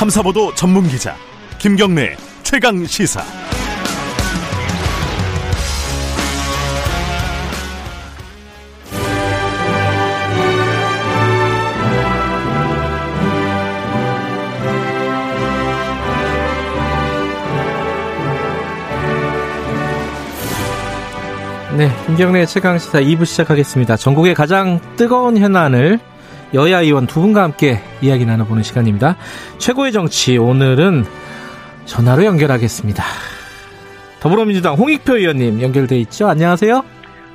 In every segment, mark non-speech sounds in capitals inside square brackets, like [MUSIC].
탐사보도 전문 기자 김경래 최강 시사. 네, 김경래 최강 시사 2부 시작하겠습니다. 전국의 가장 뜨거운 현안을 여야 의원 두 분과 함께 이야기 나눠보는 시간입니다. 최고의 정치 오늘은 전화로 연결하겠습니다. 더불어민주당 홍익표 의원님 연결돼 있죠. 안녕하세요.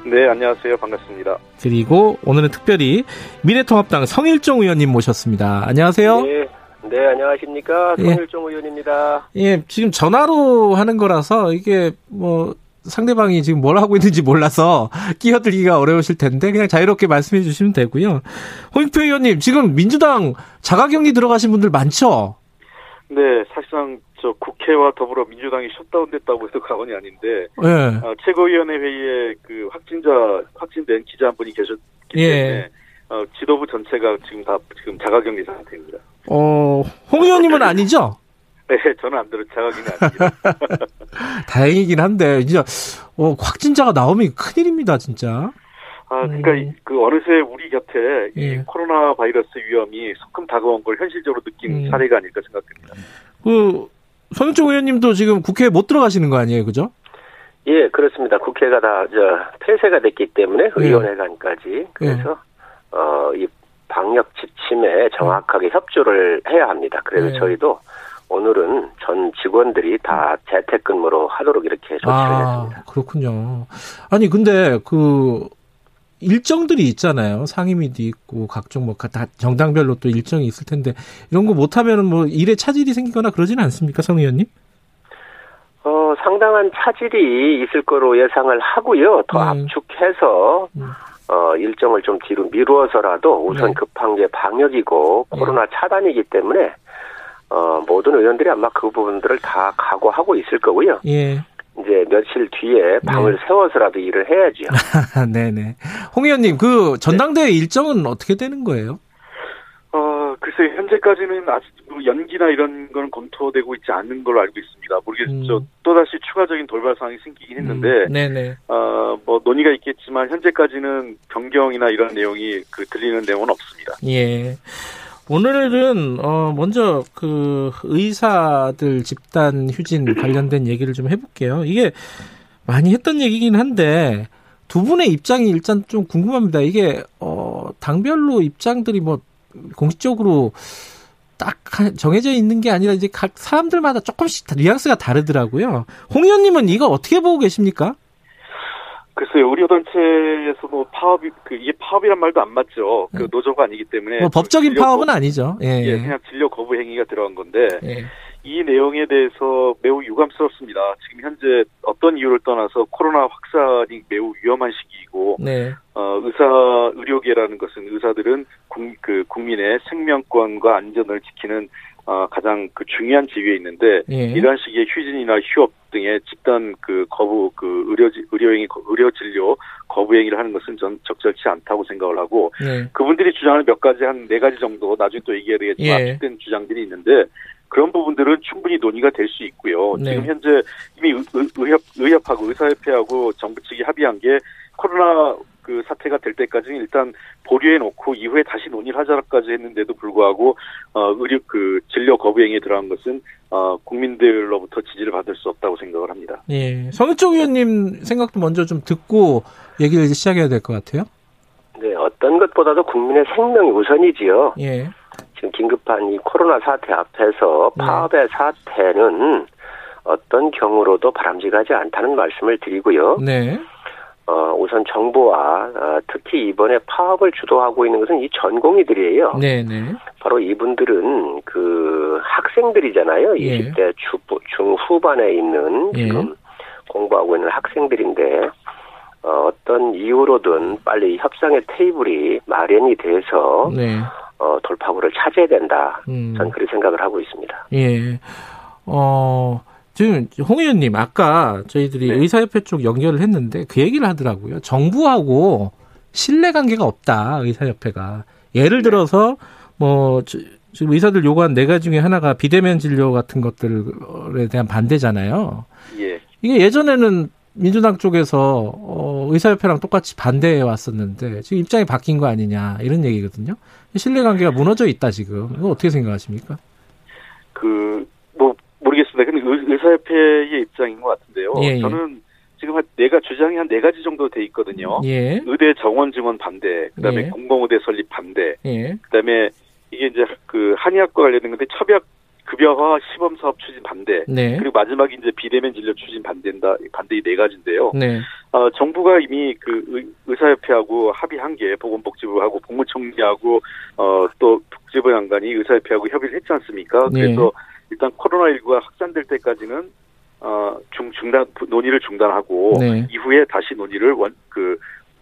네, 안녕하세요. 반갑습니다. 그리고 오늘은 특별히 미래통합당 성일종 의원님 모셨습니다. 안녕하세요. 네, 네 안녕하십니까. 성일종 예. 의원입니다. 예, 지금 전화로 하는 거라서 이게 뭐 상대방이 지금 뭘 하고 있는지 몰라서 [LAUGHS] 끼어들기가 어려우실 텐데 그냥 자유롭게 말씀해 주시면 되고요. 홍익표 의원님 지금 민주당 자가격리 들어가신 분들 많죠? 네, 사실상 저 국회와 더불어 민주당이 셧다운됐다고 해도 과언이 아닌데 네. 어, 최고위원회 회의에 그 확진자 확진된 기자 한 분이 계셨기 예. 때문에 어, 지도부 전체가 지금 다 지금 자가격리 상태입니다. 어, 홍 의원님은 아니죠? 네, 저는 안 들어 자가격리 아닙니다. [LAUGHS] 다행이긴 한데 진짜 어, 확진자가 나오면 큰일입니다, 진짜. 아, 그러니까 음. 그 어느새 우리 곁에 예. 이 코로나 바이러스 위험이 성큼 다가온 걸 현실적으로 느낀 음. 사례가 아닐까 생각됩니다. 그 손영정 의원님도 지금 국회에 못 들어가시는 거 아니에요, 그죠? 예, 그렇습니다. 국회가 다 저 폐쇄가 됐기 때문에 예. 의원회관까지 그래서 예. 어이 방역 지침에 정확하게 협조를 해야 합니다. 그래서 예. 저희도 오늘은 전 직원들이 다 재택근무로 하도록 이렇게 조치를 아, 했습니다. 그렇군요. 아니 근데 그 일정들이 있잖아요. 상임위도 있고 각종 뭐 다 정당별로 또 일정이 있을 텐데 이런 거 못하면은 뭐 일에 차질이 생기거나 그러지는 않습니까, 성 의원님? 어 상당한 차질이 있을 거로 예상을 하고요. 더 음. 압축해서 음. 어 일정을 좀 뒤로 미루어서라도 우선 네. 급한 게 방역이고 네. 코로나 차단이기 때문에 어, 모든 의원들이 아마 그 부분들을 다 각오하고 있을 거고요. 예. 이제 며칠 뒤에 방을 네. 세워서라도 일을 해야죠. [LAUGHS] 네네. 홍 의원님, 그 전당대회 네. 일정은 어떻게 되는 거예요? 어, 글쎄 현재까지는 아직 뭐 연기나 이런 건 검토되고 있지 않는 걸로 알고 있습니다. 모르겠죠. 음. 또다시 추가적인 돌발 사항이 생기긴 했는데, 음. 네네. 어, 뭐 논의가 있겠지만 현재까지는 변경이나 이런 내용이 그 들리는 내용은 없습니다. 예. 오늘은 어 먼저 그 의사들 집단 휴진 관련된 얘기를 좀 해볼게요. 이게 많이 했던 얘기긴 한데 두 분의 입장이 일단 좀 궁금합니다. 이게 어 당별로 입장들이 뭐 공식적으로 딱 정해져 있는 게 아니라 이제 각 사람들마다 조금씩 뉘앙스가 다르더라고요. 홍 의원님은 이거 어떻게 보고 계십니까? 글쎄요, 의료단체에서 뭐 파업이, 그, 이게 파업이란 말도 안 맞죠. 그 네. 노조가 아니기 때문에. 뭐 법적인 파업은 아니죠. 예, 예. 그냥 진료 거부 행위가 들어간 건데. 예. 이 내용에 대해서 매우 유감스럽습니다. 지금 현재 어떤 이유를 떠나서 코로나 확산이 매우 위험한 시기이고, 네. 어, 의사, 의료계라는 것은 의사들은 국, 그 국민의 생명권과 안전을 지키는 어, 가장 그 중요한 지위에 있는데 예. 이런 식의 휴진이나 휴업 등의 집단 그 거부 그 의료 의료행위 의료 진료 거부 행위를 하는 것은 전 적절치 않다고 생각을 하고 예. 그분들이 주장하는 몇 가지 한 네 가지 정도 나중에 또 얘기해야 되겠지만 예. 주장들이 있는데 그런 부분들은 충분히 논의가 될 수 있고요. 네. 지금 현재 이미 의협 의협하고 의사협회하고 정부 측이 합의한 게 코로나 그 사태가 될 때까지는 일단 보류해 놓고 이후에 다시 논의를 하자까지 했는데도 불구하고 어 의료 그 진료 거부 행위에 들어간 것은 어 국민들로부터 지지를 받을 수 없다고 생각을 합니다. 예. 성일종 의원님 생각도 먼저 좀 듣고 얘기를 시작해야 될 것 같아요. 네, 어떤 것보다도 국민의 생명이 우선이지요. 예. 지금 긴급한 이 코로나 사태 앞에서 네. 파업의 네. 사태는 어떤 경우로도 바람직하지 않다는 말씀을 드리고요. 네. 어, 우선 정부와 어, 특히 이번에 파업을 주도하고 있는 것은 이 전공의들이에요. 네네. 네. 바로 이분들은 그 학생들이잖아요. 예. 20대 주, 중후반에 있는 예. 지금 공부하고 있는 학생들인데 어, 어떤 이유로든 빨리 협상의 테이블이 마련이 돼서 네. 어, 돌파구를 찾아야 된다. 음. 전 그렇게 생각을 하고 있습니다. 예. 어. 지금 홍 의원님 아까 저희들이 네. 의사협회 쪽 연결을 했는데 그 얘기를 하더라고요. 정부하고 신뢰 관계가 없다 의사협회가 예를 네. 들어서 뭐 지금 의사들 요구한 네 가지 중에 하나가 비대면 진료 같은 것들에 대한 반대잖아요. 예. 이게 예전에는 민주당 쪽에서 어, 의사협회랑 똑같이 반대해 왔었는데 지금 입장이 바뀐 거 아니냐 이런 얘기거든요. 신뢰관계가 무너져 있다 지금. 이거 어떻게 생각하십니까? 그 뭐 모르겠습니다. 근데 의사협회의 입장인 것 같은데요. 예, 예. 저는 지금 한 내가 주장이 한 네 가지 정도 돼 있거든요. 예. 의대 정원 증원 반대, 그다음에 예. 공공의대 설립 반대, 예. 그다음에 이게 이제 그 한의학과 관련된 건데 첩약 급여화 시범 사업 추진 반대. 네. 그리고 마지막에 이제 비대면 진료 추진 반대다 반대 이 네 가지인데요. 네. 어, 정부가 이미 그 의, 사협회하고 합의한 게 보건복지부하고 국무총리하고 어, 또 복지부 장관이 의사협회하고 협의를 했지 않습니까? 네. 그래서 일단 코로나19가 확산될 때까지는 어, 중, 중단, 논의를 중단하고, 네. 이후에 다시 논의를 원, 그,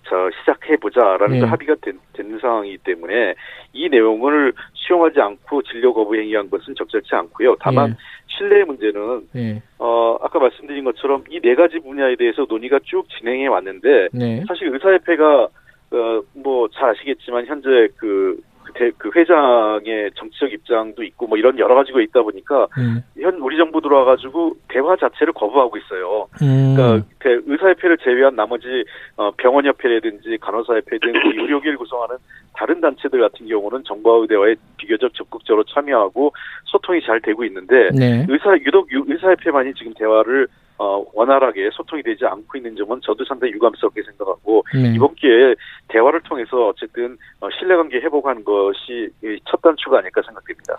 저, 시작해보자라는 네. 합의가 된, 된 상황이기 때문에 이 내용을 수용하지 않고 진료 거부 행위한 것은 적절치 않고요. 다만, 네. 신뢰의 문제는, 네. 어, 아까 말씀드린 것처럼 이 네 가지 분야에 대해서 논의가 쭉 진행해 왔는데, 네. 사실 의사협회가, 어, 뭐, 잘 아시겠지만, 현재 그, 대, 그 회장의 정치적 입장도 있고 뭐 이런 여러 가지가 있다 보니까 음. 현 우리 정부 들어와가지고 대화 자체를 거부하고 있어요. 음. 그러니까 의사협회를 제외한 나머지 어, 병원협회라든지 간호사협회 등 의료계를 구성하는 다른 단체들 같은 경우는 정부와 의대와의 비교적 적극적으로 참여하고 소통이 잘 되고 있는데 네. 의사 유독 의사협회만이 지금 대화를 어, 원활하게 소통이 되지 않고 있는 점은 저도 상당히 유감스럽게 생각하고 네. 이번 기회에 대화를 통해서 어쨌든 어, 신뢰관계 회복하는 것이 첫 단추가 아닐까 생각됩니다.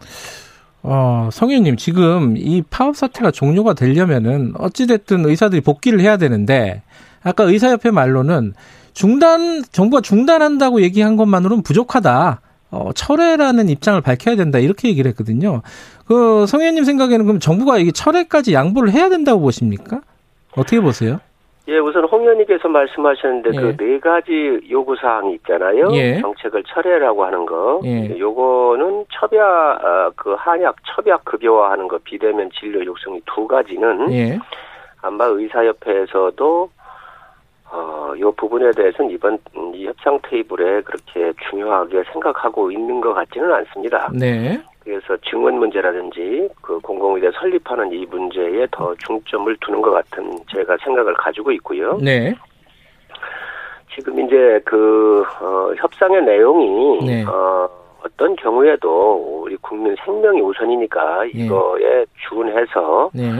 어, 성현님 지금 이 파업 사태가 종료가 되려면은 어찌됐든 의사들이 복귀를 해야 되는데 아까 의사협회 말로는 중단 정부가 중단한다고 얘기한 것만으로는 부족하다. 어, 철회라는 입장을 밝혀야 된다 이렇게 얘기를 했거든요. 그 성현님 생각에는 그럼 정부가 이게 철회까지 양보를 해야 된다고 보십니까? 어떻게 보세요? 예, 우선 홍 의원님께서 말씀하셨는데 그 예. 그네 가지 요구 사항이 있잖아요. 예. 정책을 철회라고 하는 거. 예. 요거는 첩약 어, 그 한약 첩약 급여화하는 거 비대면 진료 요청이 두 가지는 예. 아마 의사협회에서도 어, 요 부분에 대해서는 이번 이 협상 테이블에 그렇게 중요하게 생각하고 있는 것 같지는 않습니다. 네. 그래서 증원 문제라든지 그 공공의대 설립하는 이 문제에 더 중점을 두는 것 같은 제가 생각을 가지고 있고요. 네. 지금 이제 그 어, 협상의 내용이 네. 어, 어떤 경우에도 우리 국민 생명이 우선이니까 네. 이거에 네. 준해서 네.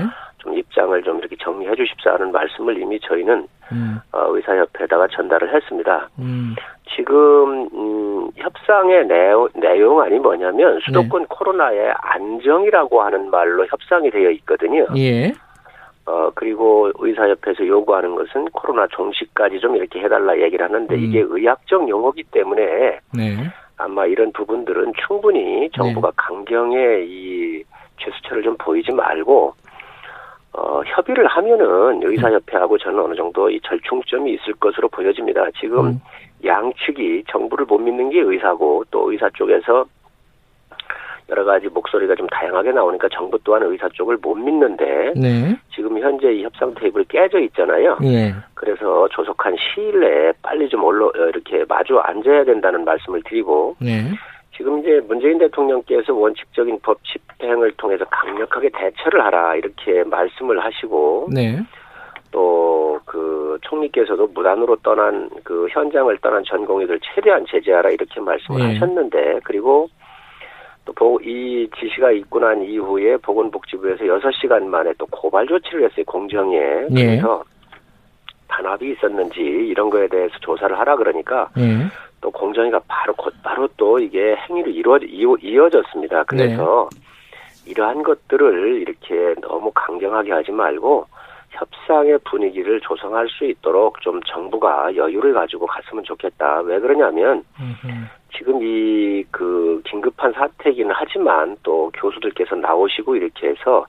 좀 입장을 좀 이렇게 정리해 주십사는 말씀을 이미 저희는 음. 어, 의사협회에다가 전달을 했습니다. 음. 지금 음, 협상의 내용, 내용안이 뭐냐면 수도권 네. 코로나의 안정이라고 하는 말로 협상이 되어 있거든요. 예. 어 그리고 의사협회에서 요구하는 것은 코로나 종식까지 좀 이렇게 해달라 얘기를 하는데 음. 이게 의학적 용어기 때문에 네. 아마 이런 부분들은 충분히 정부가 네. 강경의 이 제스처를 좀 보이지 말고 어, 협의를 하면은 의사협회하고 저는 어느 정도 이 절충점이 있을 것으로 보여집니다. 지금 음. 양측이 정부를 못 믿는 게 의사고 또 의사 쪽에서 여러 가지 목소리가 좀 다양하게 나오니까 정부 또한 의사 쪽을 못 믿는데 네. 지금 현재 이 협상 테이블이 깨져 있잖아요. 네. 그래서 조속한 시일 내에 빨리 좀 올라 이렇게 마주 앉아야 된다는 말씀을 드리고 네. 지금 이제 문재인 대통령께서 원칙적인 법 집행을 통해서 강력하게 대처를 하라 이렇게 말씀을 하시고 네. 또그 총리께서도 무단으로 떠난 그 현장을 떠난 전공의들 최대한 제재하라 이렇게 말씀을 네. 하셨는데 그리고 또 이 지시가 있고 난 이후에 보건복지부에서 6시간 만에 또 고발 조치를 했어요 공정에 네. 그래서 단합이 있었는지 이런 거에 대해서 조사를 하라 그러니까 네. 또 공정위가 바로 곧바로 또 이게 행위로 이루어 이어졌습니다. 그래서 네. 이러한 것들을 이렇게 너무 강경하게 하지 말고 협상의 분위기를 조성할 수 있도록 좀 정부가 여유를 가지고 갔으면 좋겠다. 왜 그러냐면 지금 이 그 긴급한 사태기는 하지만 또 교수들께서 나오시고 이렇게 해서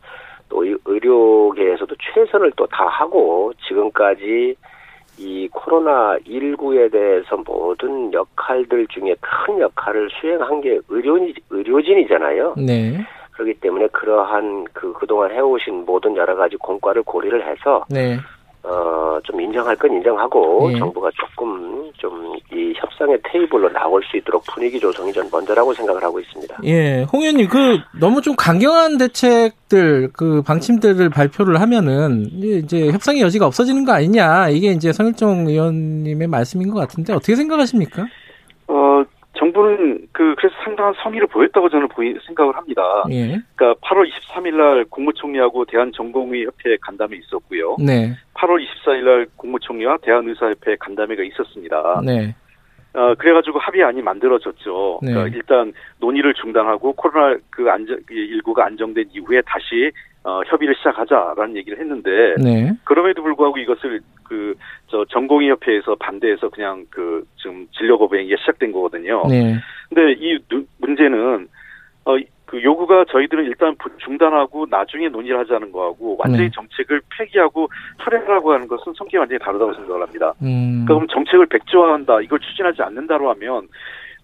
또 의료계에서도 최선을 또 다 하고 지금까지 이 코로나 19에 대해서 모든 역할들 중에 큰 역할을 수행한 게 의료진 의료진이잖아요. 네. 그렇기 때문에 그러한 그 그동안 해오신 모든 여러 가지 공과를 고려를 해서 네. 어, 좀 인정할 건 인정하고 예. 정부가 협상의 테이블로 나올 수 있도록 분위기 조성이 전 먼저라고 생각을 하고 있습니다. 예, 홍 의원님 그 너무 좀 강경한 대책들 그 방침들을 발표를 하면은 이제 협상의 여지가 없어지는 거 아니냐 이게 이제 성일종 의원님의 말씀인 것 같은데 어떻게 생각하십니까? 어, 정부는 그 그래서 상당한 성의를 보였다고 저는 보이, 생각을 합니다. 예. 그러니까 8월 23일 날 국무총리하고 대한전공의 협회 간담회 있었고요. 네. 8월 24일 날 국무총리와 대한의사협회 간담회가 있었습니다. 네. 어, 그래가지고 합의안이 만들어졌죠. 네. 그러니까 일단 논의를 중단하고 코로나 그 안정, 일구가 안정된 이후에 다시 어, 협의를 시작하자라는 얘기를 했는데 네. 그럼에도 불구하고 이것을 그 저 전공의 협회에서 반대해서 그냥 그 지금 진료 거부행위가 시작된 거거든요. 네. 근데 이 문제는 어, 그 요구가 저희들은 일단 중단하고 나중에 논의를 하자는 거하고 완전히 네. 정책을 폐기하고 철회하라고 하는 것은 성격이 완전히 다르다고 생각을 합니다. 음. 그럼 정책을 백조화한다, 이걸 추진하지 않는다로 하면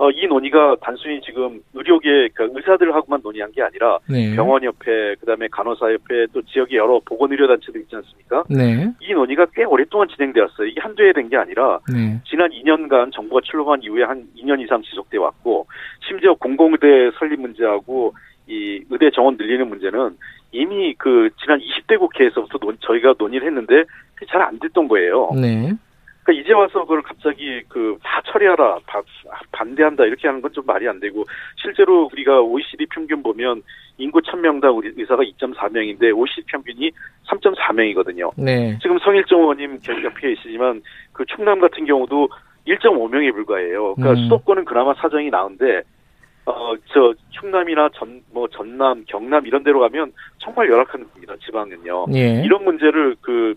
어, 이 논의가 단순히 지금 의료계 그 의사들하고만 논의한 게 아니라 네. 병원협회, 그다음에 간호사협회 또 지역의 여러 보건의료단체들 있지 않습니까? 네. 이 논의가 꽤 오랫동안 진행되었어요. 이게 한두 해 된 게 아니라 네. 지난 2년간 정부가 출범한 이후에 한 2년 이상 지속돼 왔고 심지어 공공의대 설립 문제하고 이 의대 정원 늘리는 문제는 이미 그 지난 20대 국회에서부터 논, 저희가 논의를 했는데 잘 안 됐던 거예요. 네. 그러니까 이제 와서 그걸 갑자기 그 다 처리하라 바, 반대한다 이렇게 하는 건 좀 말이 안 되고 실제로 우리가 OECD 평균 보면 인구 1000명당 우리 의사가 2.4명인데 OECD 평균이 3.4명이거든요. 네. 지금 성일정 의원님 옆에 계시지만 그 충남 같은 경우도 1.5명에 불과해요. 그러니까 음. 수도권은 그나마 사정이 나은데 어, 저, 충남이나 전, 뭐, 전남, 경남 이런 데로 가면 정말 열악한 겁니다, 지방은요. 예. 이런 문제를 그,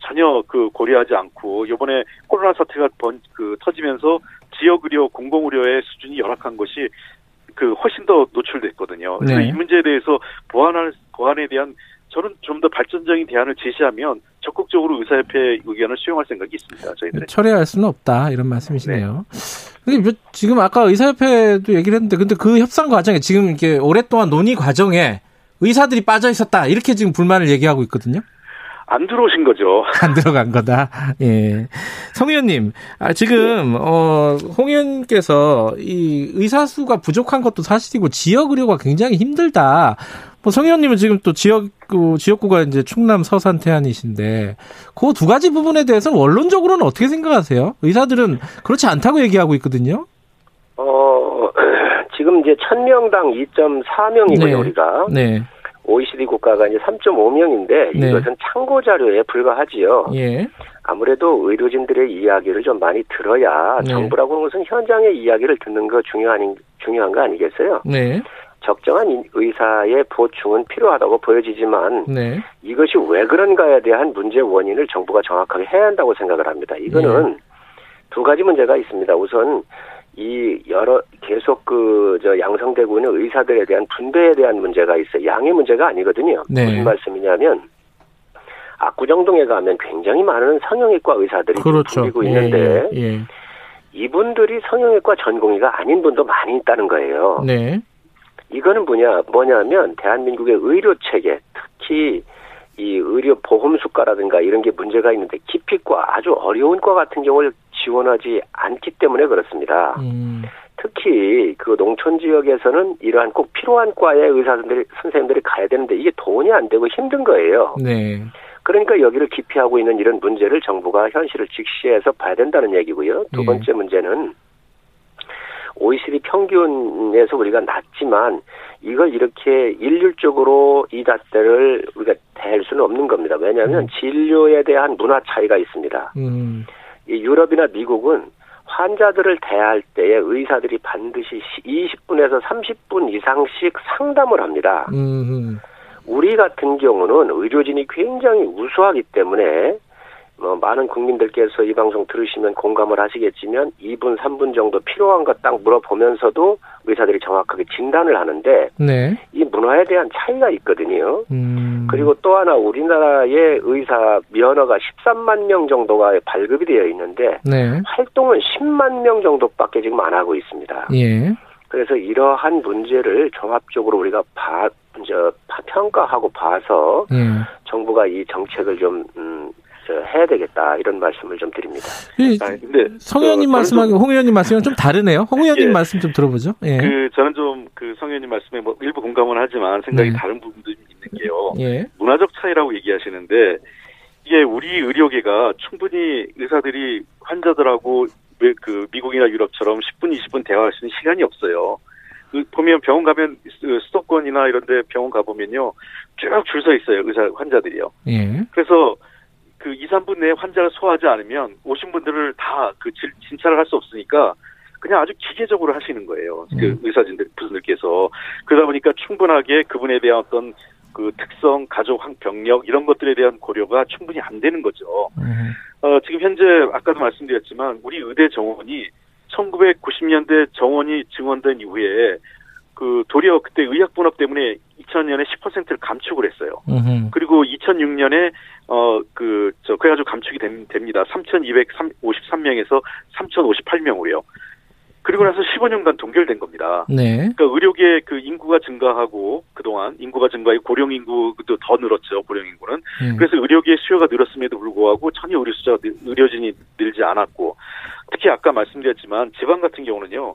전혀 그 고려하지 않고, 요번에 코로나 사태가 번, 그, 터지면서 지역 의료, 공공 의료의 수준이 열악한 것이 그, 훨씬 더 노출됐거든요. 그래서 네. 이 문제에 대해서 보완할, 보완에 대한 저는 좀 더 발전적인 대안을 제시하면 적극적으로 의사협회 의견을 수용할 생각이 있습니다. 저희들 철회할 수는 없다 이런 말씀이시네요. 네. 근데 지금 아까 의사협회도 얘기를 했는데 근데 그 협상 과정에 지금 이렇게 오랫동안 논의 과정에 의사들이 빠져 있었다 이렇게 지금 불만을 얘기하고 있거든요. 안 들어오신 거죠. [LAUGHS] 안 들어간 거다. 예. 성 의원님, 아, 지금, 어, 홍 의원께서 이 의사 수가 부족한 것도 사실이고 지역 의료가 굉장히 힘들다. 뭐성 의원님은 지금 또 지역, 그 지역구가 이제 충남 서산 태안이신데, 그 두 가지 부분에 대해서는 원론적으로는 어떻게 생각하세요? 의사들은 그렇지 않다고 얘기하고 있거든요. 어, [CLEARS THROAT] 지금 이제 1000명당 2.4명이고요, 네. 우리가. 네. OECD 국가가 이제 3.5명인데 네. 이것은 참고 자료에 불과하지요. 예. 아무래도 의료진들의 이야기를 좀 많이 들어야 네. 정부라고 하는 것은 현장의 이야기를 듣는 거 중요한 중요한 거 아니겠어요? 네. 적정한 의사의 보충은 필요하다고 보여지지만 네. 이것이 왜 그런가에 대한 문제 원인을 정부가 정확하게 해야 한다고 생각을 합니다. 이거는 네. 두 가지 문제가 있습니다. 우선 이 여러 계속 그 저 양성되고 있는 의사들에 대한 분배에 대한 문제가 있어요. 양의 문제가 아니거든요. 네. 무슨 말씀이냐면 압구정동에 가면 굉장히 많은 성형외과 의사들이 그렇죠. 고 있는데 예, 예. 이분들이 성형외과 전공의가 아닌 분도 많이 있다는 거예요. 네. 이거는 뭐냐 뭐냐면 대한민국의 의료 체계 특히 이 의료 보험 수가라든가 이런 게 문제가 있는데 기피과 아주 어려운 과 같은 경우를 지원하지 않기 때문에 그렇습니다. 음. 특히 그 농촌 지역에서는 이러한 꼭 필요한 과의 의사들이 선생님들이 가야 되는데 이게 돈이 안 되고 힘든 거예요. 네. 그러니까 여기를 기피하고 있는 이런 문제를 정부가 현실을 직시해서 봐야 된다는 얘기고요. 두 네. 번째 네. 문제는 OECD 평균에서 우리가 낮지만 이걸 이렇게 일률적으로 이 잣대를 우리가 댈 수는 없는 겁니다. 왜냐하면 음. 진료에 대한 문화 차이가 있습니다. 음. 이 유럽이나 미국은 환자들을 대할 때에 의사들이 반드시 20분에서 30분 이상씩 상담을 합니다. 음. 우리 같은 경우는 의료진이 굉장히 우수하기 때문에 뭐 많은 국민들께서 이 방송 들으시면 공감을 하시겠지만 2분, 3분 정도 필요한 것 딱 물어보면서도 의사들이 정확하게 진단을 하는데 네. 이 문화에 대한 차이가 있거든요. 음. 그리고 또 하나 우리나라의 의사 면허가 13만 명 정도가 발급이 되어 있는데 네. 활동은 10만 명 정도밖에 지금 안 하고 있습니다. 예. 그래서 이러한 문제를 종합적으로 우리가 봐, 저, 평가하고 봐서 예. 정부가 이 정책을 좀 음, 해야 되겠다 이런 말씀을 좀 드립니다. 아, 근데 성 의원님 말씀하고 홍 의원님 말씀은 좀 다르네요. 홍 의원님 예. 말씀 좀 들어보죠. 예. 그 저는 좀 그 성 의원님 말씀에 뭐 일부 공감은 하지만 생각이 네. 다른 부분도 있는 게요. 예. 문화적 차이라고 얘기하시는데 이게 우리 의료계가 충분히 의사들이 환자들하고 그 미국이나 유럽처럼 10분, 20분 대화할 수 있는 시간이 없어요. 그 보면 병원 가면 수도권이나 이런데 병원 가 보면요 쭉 줄 서 있어요 의사 환자들이요. 예. 그래서 그 2, 3분 내에 환자를 소화하지 않으면 오신 분들을 다 그 진찰을 할 수 없으니까 그냥 아주 기계적으로 하시는 거예요. 그 음. 의사진들 분들께서 그러다 보니까 충분하게 그분에 대한 어떤 그 특성, 가족, 병력 이런 것들에 대한 고려가 충분히 안 되는 거죠. 음. 어, 지금 현재 아까도 말씀드렸지만 우리 의대 정원이 1990년대 정원이 증원된 이후에 그 도리어 그때 의학 분업 때문에 2000년에 10%를 감축을 했어요. 음흠. 그리고 2006년에 어그저 그래가지고 감축이 됩니다. 3,253명에서 3,058명으로요. 그리고 나서 15년간 동결된 겁니다. 네. 그러니까 의료계 그 인구가 증가하고 그동안 인구가 증가해 고령 인구도 더 늘었죠. 고령 인구는. 음. 그래서 의료계 수요가 늘었음에도 불구하고 전혀 의료 숫자가 의료진이 늘지 않았고 특히 아까 말씀드렸지만 지방 같은 경우는요.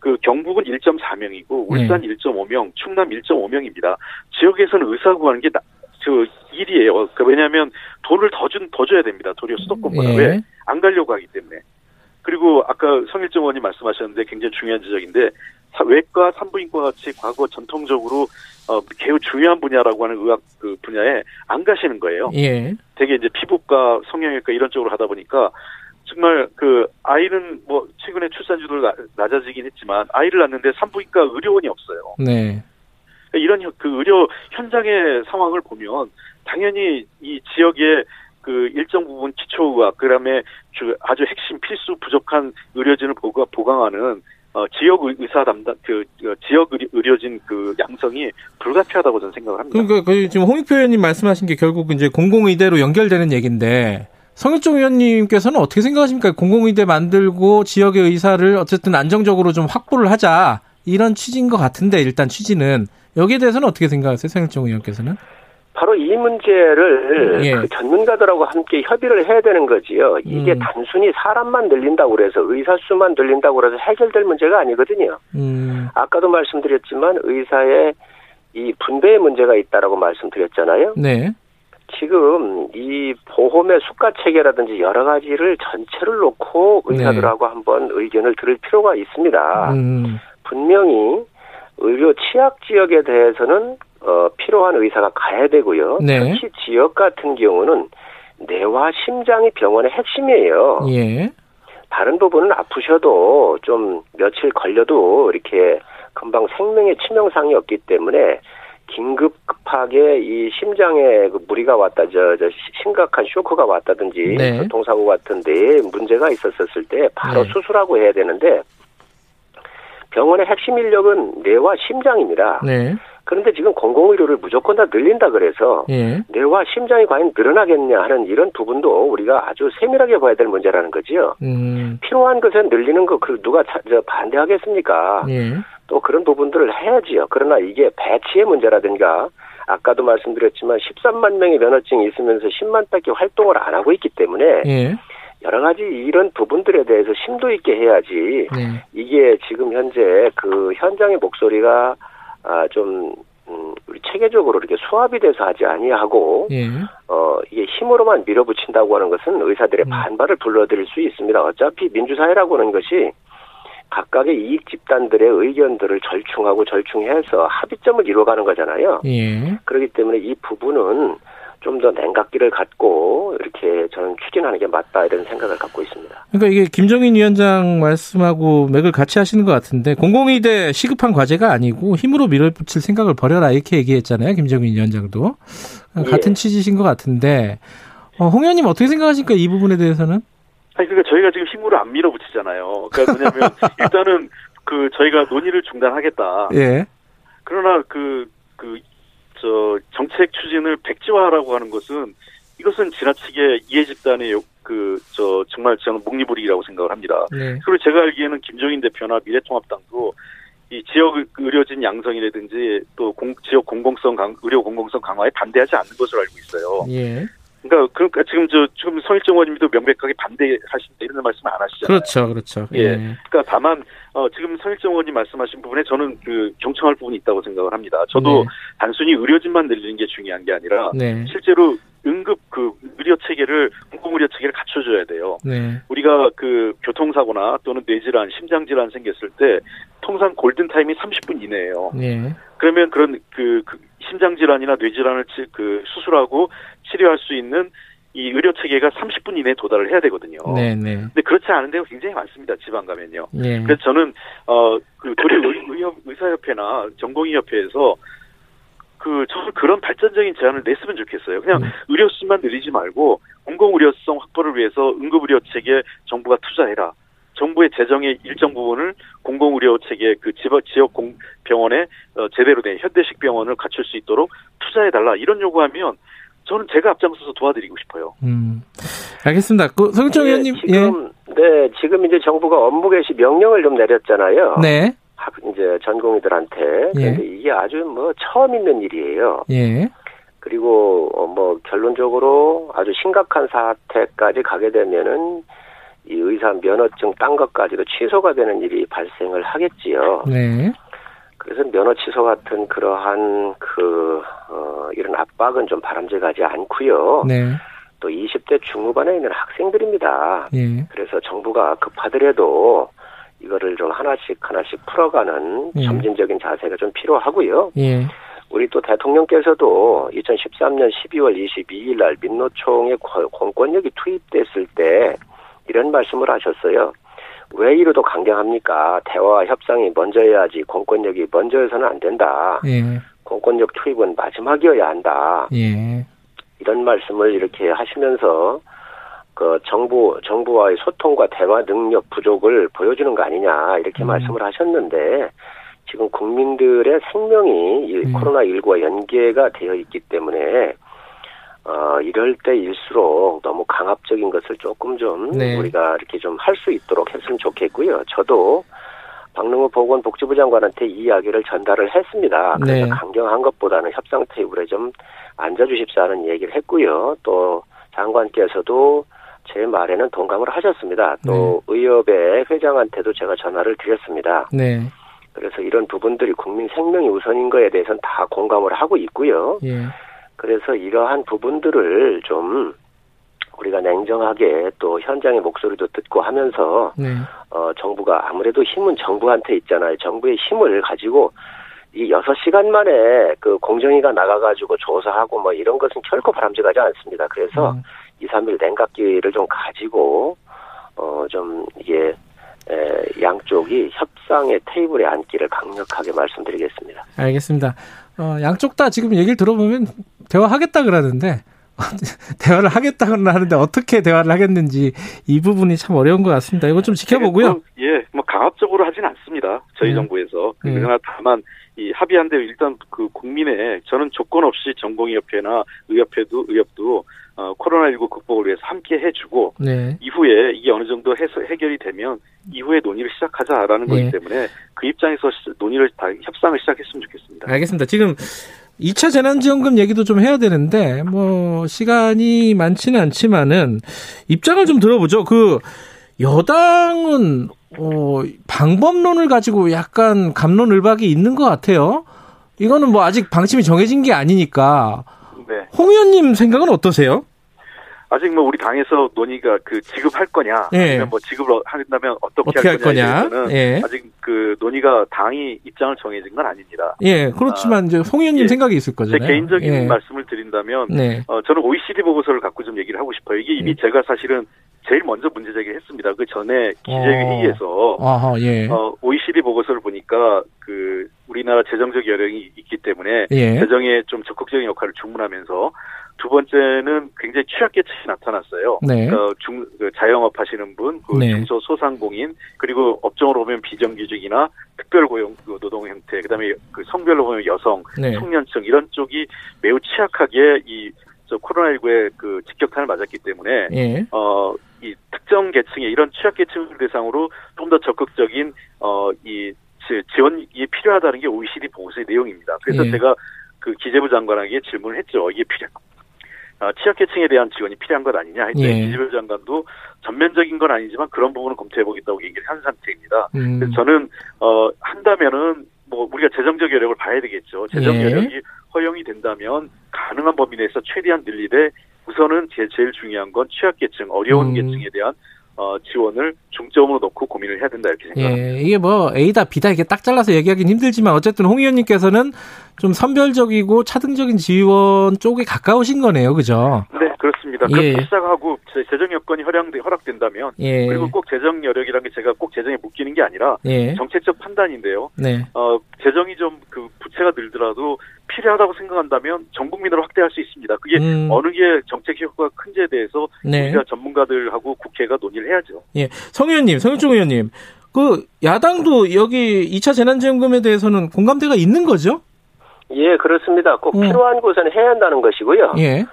그 경북은 1.4명이고 울산 네. 1.5명, 충남 1.5명입니다. 지역에서는 의사 구하는 게 그 일이에요. 그러니까 왜냐하면 돈을 더 준 더 줘야 됩니다. 도리어 수도권보다 네. 왜안 가려고 하기 때문에. 그리고 아까 성일정 의원님 말씀하셨는데 굉장히 중요한 지적인데 외과 산부인과 같이 과거 전통적으로 어 매우 중요한 분야라고 하는 의학 그 분야에 안 가시는 거예요. 예. 되게 이제 피부과, 성형외과 이런 쪽으로 하다 보니까 정말 그 아이는 뭐 최근에 출산율도 낮아지긴 했지만 아이를 낳는데 산부인과 의료원이 없어요. 네. 이런 그 의료 현장의 상황을 보면 당연히 이 지역에 그 일정 부분 기초의학 그다음에 아주 핵심 필수 부족한 의료진을 보강하는 어, 지역 의사 담당 그, 그 지역 의료진 그 양성이 불가피하다고 저는 생각을 합니다. 그러니까 그 지금 홍익표 의원님 말씀하신 게 결국 이제 공공의대로 연결되는 얘기인데 성일종 의원님께서는 어떻게 생각하십니까? 공공의대 만들고 지역의 의사를 어쨌든 안정적으로 좀 확보를 하자 이런 취지인 것 같은데 일단 취지는 여기에 대해서는 어떻게 생각하세요, 성일종 의원께서는? 바로 이 문제를 예. 그 전문가들하고 함께 협의를 해야 되는 거지요. 이게 음. 단순히 사람만 늘린다고 그래서 의사 수만 늘린다고 그래서 해결될 문제가 아니거든요. 음. 아까도 말씀드렸지만 의사의 이 분배의 문제가 있다라고 말씀드렸잖아요. 네. 지금 이 보험의 수가 체계라든지 여러 가지를 전체를 놓고 의사들하고 네. 한번 의견을 들을 필요가 있습니다. 음. 분명히 의료 취약 지역에 대해서는 어, 필요한 의사가 가야 되고요. 네. 특히 지역 같은 경우는 뇌와 심장이 병원의 핵심이에요. 예. 다른 부분은 아프셔도 좀 며칠 걸려도 이렇게 금방 생명의 치명상이 없기 때문에 긴급 급하게 이 심장에 그 무리가 왔다, 저, 저 심각한 쇼크가 왔다든지 네. 교통사고 같은데 문제가 있었을 때 바로 네. 수술하고 해야 되는데 병원의 핵심 인력은 뇌와 심장입니다. 네. 그런데 지금 공공의료를 무조건 다 늘린다 그래서 예. 뇌와 심장이 과연 늘어나겠냐 하는 이런 부분도 우리가 아주 세밀하게 봐야 될 문제라는 거지요. 음. 필요한 것에 늘리는 거 그 누가 차, 저 반대하겠습니까? 예. 또 그런 부분들을 해야지요. 그러나 이게 배치의 문제라든가 아까도 말씀드렸지만 13만 명의 면허증이 있으면서 10만 밖에 활동을 안 하고 있기 때문에 예. 여러 가지 이런 부분들에 대해서 심도 있게 해야지 네. 이게 지금 현재 그 현장의 목소리가 아, 좀, 음, 우리 체계적으로 이렇게 수합이 돼서 하지 아니하고, 예. 어, 이게 힘으로만 밀어붙인다고 하는 것은 의사들의 음. 반발을 불러들일 수 있습니다. 어차피 민주사회라고 하는 것이 각각의 이익 집단들의 의견들을 절충하고 절충해서 합의점을 이루어가는 거잖아요. 예. 그렇기 때문에 이 부분은 좀 더 냉각기를 갖고 이렇게 저는 추진하는 게 맞다 이런 생각을 갖고 있습니다. 그러니까 이게 김정인 위원장 말씀하고 맥을 같이 하시는 것 같은데 공공의대 시급한 과제가 아니고 힘으로 밀어붙일 생각을 버려라 이렇게 얘기했잖아요. 김정인 위원장도 같은 예. 취지신 것 같은데 어, 홍 의원님 어떻게 생각하십니까 이 부분에 대해서는? 아니 그러니까 저희가 지금 힘으로 안 밀어붙이잖아요. 그러니까 뭐냐면 [LAUGHS] 일단은 그 저희가 논의를 중단하겠다. 예. 그러나 그그 그, 저 정책 추진을 백지화하라고 하는 것은 이것은 지나치게 이해 집단의 그 저 정말 저는 목리부리라고 생각을 합니다. 네. 그리고 제가 알기에는 김종인 대표나 미래통합당도 이 지역 의료진 양성이라든지 또 공, 지역 공공성 강, 의료 공공성 강화에 반대하지 않는 것으로 알고 있어요. 예. 그러니까 그러니까 지금 저 지금 성일정 의원님도 명백하게 반대하신다 이런 말씀 안 하시잖아요. 그렇죠, 그렇죠. 예. 예. 그러니까 다만 어 지금 성일정 의원님 말씀하신 부분에 저는 그 경청할 부분이 있다고 생각을 합니다. 저도 네. 단순히 의료진만 늘리는 게 중요한 게 아니라 네. 실제로 응급 그 의료 체계를 공공 의료 체계를 갖춰줘야 돼요. 네. 우리가 그 교통사고나 또는 뇌질환, 심장 질환 생겼을 때 통상 골든 타임이 30분 이내예요. 네. 그러면 그런 그, 그 심장 질환이나 뇌 질환을 치, 그 수술하고 치료할 수 있는 이 의료 체계가 30분 이내에 도달을 해야 되거든요. 네, 네. 근데 그렇지 않은 데가 굉장히 많습니다. 지방 가면요. 네. 그래서 저는 어그 도리 의, 의사협회나 전공의협회에서 그 저는 그런 발전적인 제안을 냈으면 좋겠어요. 그냥 음. 의료 수만 늘리지 말고 공공 의료성 확보를 위해서 응급 의료 체계 정부가 투자해라. 정부의 재정의 일정 부분을 공공의료 체계 그 지역 지역 공 병원에 어, 제대로 된 현대식 병원을 갖출 수 있도록 투자해 달라 이런 요구하면 저는 제가 앞장서서 도와드리고 싶어요. 음, 알겠습니다. 그 성정 네, 의원님, 지금 예. 네 지금 이제 정부가 업무 개시 명령을 좀 내렸잖아요. 네. 이제 전공의들한테 예. 근데 이게 아주 뭐 처음 있는 일이에요. 예. 그리고 어, 뭐 결론적으로 아주 심각한 사태까지 가게 되면은 이 의사 면허증 딴 것까지도 취소가 되는 일이 발생을 하겠지요. 네. 그래서 면허 취소 같은 그러한 그, 어, 이런 압박은 좀 바람직하지 않고요. 네. 또 20대 중후반에 있는 학생들입니다. 예. 그래서 정부가 급하더라도 이거를 좀 하나씩 하나씩 풀어가는 예. 점진적인 자세가 좀 필요하고요. 예. 우리 또 대통령께서도 2013년 12월 22일 날 민노총의 공권력이 투입됐을 때 이런 말씀을 하셨어요. 왜 이로도 강경합니까? 대화와 협상이 먼저여야지 공권력이 먼저여서는 안 된다. 예. 공권력 투입은 마지막이어야 한다. 예. 이런 말씀을 이렇게 하시면서 그 정부 정부와의 소통과 대화 능력 부족을 보여주는 거 아니냐 이렇게 음. 말씀을 하셨는데 지금 국민들의 생명이 이 음. 코로나 19와 연계가 되어 있기 때문에 어, 이럴 때일수록 너무 강압적인 것을 조금 좀 네. 우리가 이렇게 좀 할 수 있도록 했으면 좋겠고요. 저도 박능호 보건복지부 장관한테 이 이야기를 전달을 했습니다. 그래서 네. 강경한 것보다는 협상 테이블에 좀 앉아주십사는 얘기를 했고요. 또 장관께서도 제 말에는 동감을 하셨습니다. 또 네. 의협의 회장한테도 제가 전화를 드렸습니다. 네. 그래서 이런 부분들이 국민 생명이 우선인 거에 대해서는 다 공감을 하고 있고요. 예. 그래서 이러한 부분들을 좀 우리가 냉정하게 또 현장의 목소리도 듣고 하면서 네. 어 정부가 아무래도 힘은 정부한테 있잖아요. 정부의 힘을 가지고 이 여섯 시간 만에 그 공정위가 나가가지고 조사하고 뭐 이런 것은 결코 바람직하지 않습니다. 그래서 음. 2, 3일 냉각기를 좀 가지고 어 좀 이게 에, 양쪽이 협상의 테이블에 앉기를 강력하게 말씀드리겠습니다. 알겠습니다. 어, 양쪽 다 지금 얘기를 들어보면 대화하겠다 그러는데 [LAUGHS] 대화를 하겠다고는 하는데 어떻게 대화를 하겠는지 이 부분이 참 어려운 것 같습니다. 이거 좀 지켜보고요. 뭐, 예, 뭐 강압적으로 하진 않습니다. 저희 네. 정부에서 네. 그러나 다만 이 합의한 데 일단 그 국민의 저는 조건 없이 전공의협회나 의협회도 의협도 어, 코로나19 극복을 위해서 함께 해주고 네. 이후에 이게 어느 정도 해서 해결이 되면 이후에 논의를 시작하자라는 네. 거기 때문에 그 입장에서 논의를 다 협상을 시작했으면 좋겠습니다. 알겠습니다. 지금 2차 재난지원금 얘기도 좀 해야 되는데 뭐 시간이 많지는 않지만은 입장을 좀 들어보죠. 그 여당은 어 방법론을 가지고 약간 감론을박이 있는 것 같아요. 이거는 뭐 아직 방침이 정해진 게 아니니까. 네. 홍 의원님 생각은 어떠세요? 아직 뭐 우리 당에서 논의가 그 지급할 거냐 예. 아니면 뭐 지급을 한다면 어떻게, 어떻게 할 거냐, 거냐? 예. 아직 그 논의가 당이 입장을 정해진 건 아닙니다. 예, 그렇지만 아, 이제 홍 의원님 예. 생각이 있을 거잖아요. 제 개인적인 예. 말씀을 드린다면 네. 어, 저는 OECD 보고서를 갖고 좀 얘기를 하고 싶어요. 이게 이미 예. 제가 사실은 제일 먼저 문제 제기했습니다. 그 전에 기재회의에서 어. 예. 어, OECD 보고서를 보니까 그 우리나라 재정적 여력이 있기 때문에 예. 재정에 좀 적극적인 역할을 주문하면서 두 번째는 굉장히 취약계층이 나타났어요. 네. 어, 중, 그 자영업 하시는 분, 그 네. 중소 소상공인, 그리고 업종으로 보면 비정규직이나 특별고용 그 노동 형태, 그 다음에 그 성별로 보면 여성, 네. 청년층 이런 쪽이 매우 취약하게 이저 코로나19의 그 직격탄을 맞았기 때문에 예. 어, 이 특정 계층의 이런 취약계층을 대상으로 좀 더 적극적인 어, 이 지원이 필요하다는 게 OECD 보고서의 내용입니다. 그래서 예. 제가 그 기재부 장관에게 질문을 했죠. 이게 필요 어, 취약계층에 대한 지원이 필요한 것 아니냐 했더니 예. 이재명 장관도 전면적인 건 아니지만 그런 부분은 검토해보겠다고 얘기를 한 상태입니다. 음. 그래서 저는 어, 한다면은 뭐 우리가 재정적 여력을 봐야 되겠죠. 재정 예. 여력이 허용이 된다면 가능한 범위 내에서 최대한 늘리되 우선은 제, 제일 중요한 건 취약계층, 어려운 음. 계층에 대한 어, 지원을 중점으로 놓고 고민을 해야 된다 이렇게 생각합니다. 예, 이게 뭐 A다 B다 이게 딱 잘라서 얘기하기는 힘들지만 어쨌든 홍 의원님께서는 좀 선별적이고 차등적인 지원 쪽에 가까우신 거네요, 그죠? 네, 그렇습니다. 예. 그렇게 시작하고 재정 여건이 허락, 허락된다면 예. 그리고 꼭 재정 여력이라는 게 제가 꼭 재정에 묶이는 게 아니라 예. 정책적 판단인데요. 네. 어, 재정이 좀 그 부채가 늘더라도 필요하다고 생각한다면 전 국민으로 확대할 수 있습니다. 그게 음. 어느 게 정책 효과가 큰지에 대해서 네. 우리가 전문가들하고 국회가 논의를 해야죠. 예, 성 의원님, 성일종 의원님, 그 야당도 여기 2차 재난지원금에 대해서는 공감대가 있는 거죠? 예, 그렇습니다. 꼭 음. 필요한 곳은 해야 한다는 것이고요. 예.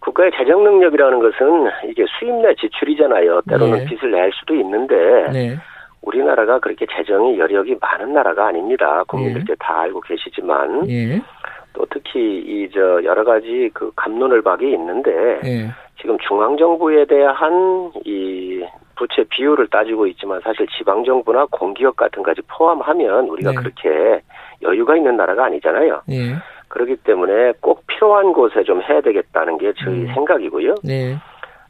국가의 재정 능력이라는 것은 이게 수입 내 지출이잖아요. 때로는 네. 빚을 낼 수도 있는데 네. 우리나라가 그렇게 재정이 여력이 많은 나라가 아닙니다. 국민들께 예. 다 알고 계시지만 예. 또 특히 이 저 여러 가지 그 감론을박이 있는데 예. 지금 중앙 정부에 대한 이 부채 비율을 따지고 있지만 사실 지방 정부나 공기업 같은 까지 포함하면 우리가 네. 그렇게 여유가 있는 나라가 아니잖아요. 예. 그렇기 때문에 꼭 필요한 곳에 좀 해야 되겠다는 게 저희 음. 생각이고요. 네.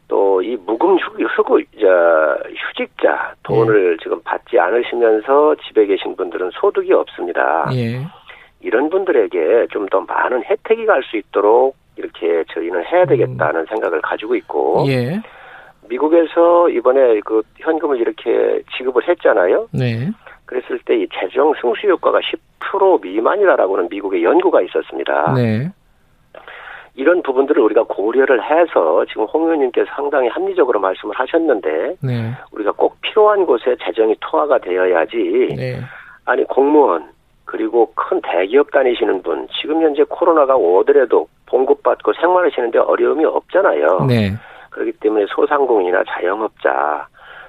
또이 무금 휴, 휴, 휴직자 돈을 예. 지금 받지 않으시면서 집에 계신 분들은 소득이 없습니다. 예. 이런 분들에게 좀 더 많은 혜택이 갈 수 있도록 이렇게 저희는 해야 되겠다는 음. 생각을 가지고 있고 예. 미국에서 이번에 그 현금을 이렇게 지급을 했잖아요. 네. 그랬을 때 이 재정 승수 효과가 10% 미만이다라고는 미국의 연구가 있었습니다. 네. 이런 부분들을 우리가 고려를 해서 지금 홍 의원님께서 상당히 합리적으로 말씀을 하셨는데 네. 우리가 꼭 필요한 곳에 재정이 투하가 되어야지 네. 아니 공무원 그리고 큰 대기업 다니시는 분 지금 현재 코로나가 오더라도 봉급받고 생활하시는데 어려움이 없잖아요. 네. 그렇기 때문에 소상공인이나 자영업자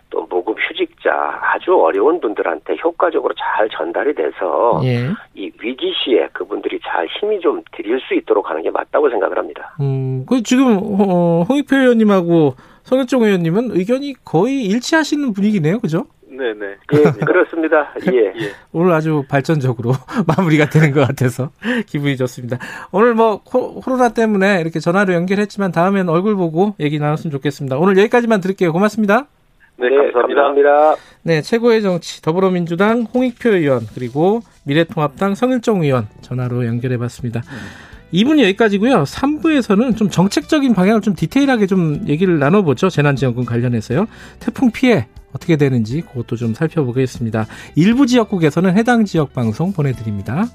또 모급 휴직자 아주 어려운 분들한테 효과적으로 잘 전달이 돼서 예. 이 위기 시에 그분들이 잘 힘이 좀 드릴 수 있도록 하는 게 맞다고 생각을 합니다. 음, 그 지금 어, 홍익표 의원님하고 성현종 의원님은 의견이 거의 일치하시는 분위기네요, 그죠? 네네. 예, 그렇습니다. 예. 예. [LAUGHS] 오늘 아주 발전적으로 [LAUGHS] 마무리가 되는 것 같아서 [LAUGHS] 기분이 좋습니다. 오늘 뭐 코, 로나 때문에 이렇게 전화로 연결했지만 다음엔 얼굴 보고 얘기 나눴으면 좋겠습니다. 오늘 여기까지만 드릴게요. 고맙습니다. 네, 네 감사합니다. 감사합니다. 네, 최고의 정치 더불어민주당 홍익표 의원 그리고 미래통합당 성일종 의원 전화로 연결해봤습니다. 음. 2분 여기까지고요. 3부에서는 좀 정책적인 방향을 좀 디테일하게 좀 얘기를 나눠보죠. 재난지원금 관련해서요. 태풍 피해 어떻게 되는지 그것도 좀 살펴보겠습니다. 일부 지역국에서는 해당 지역 방송 보내드립니다.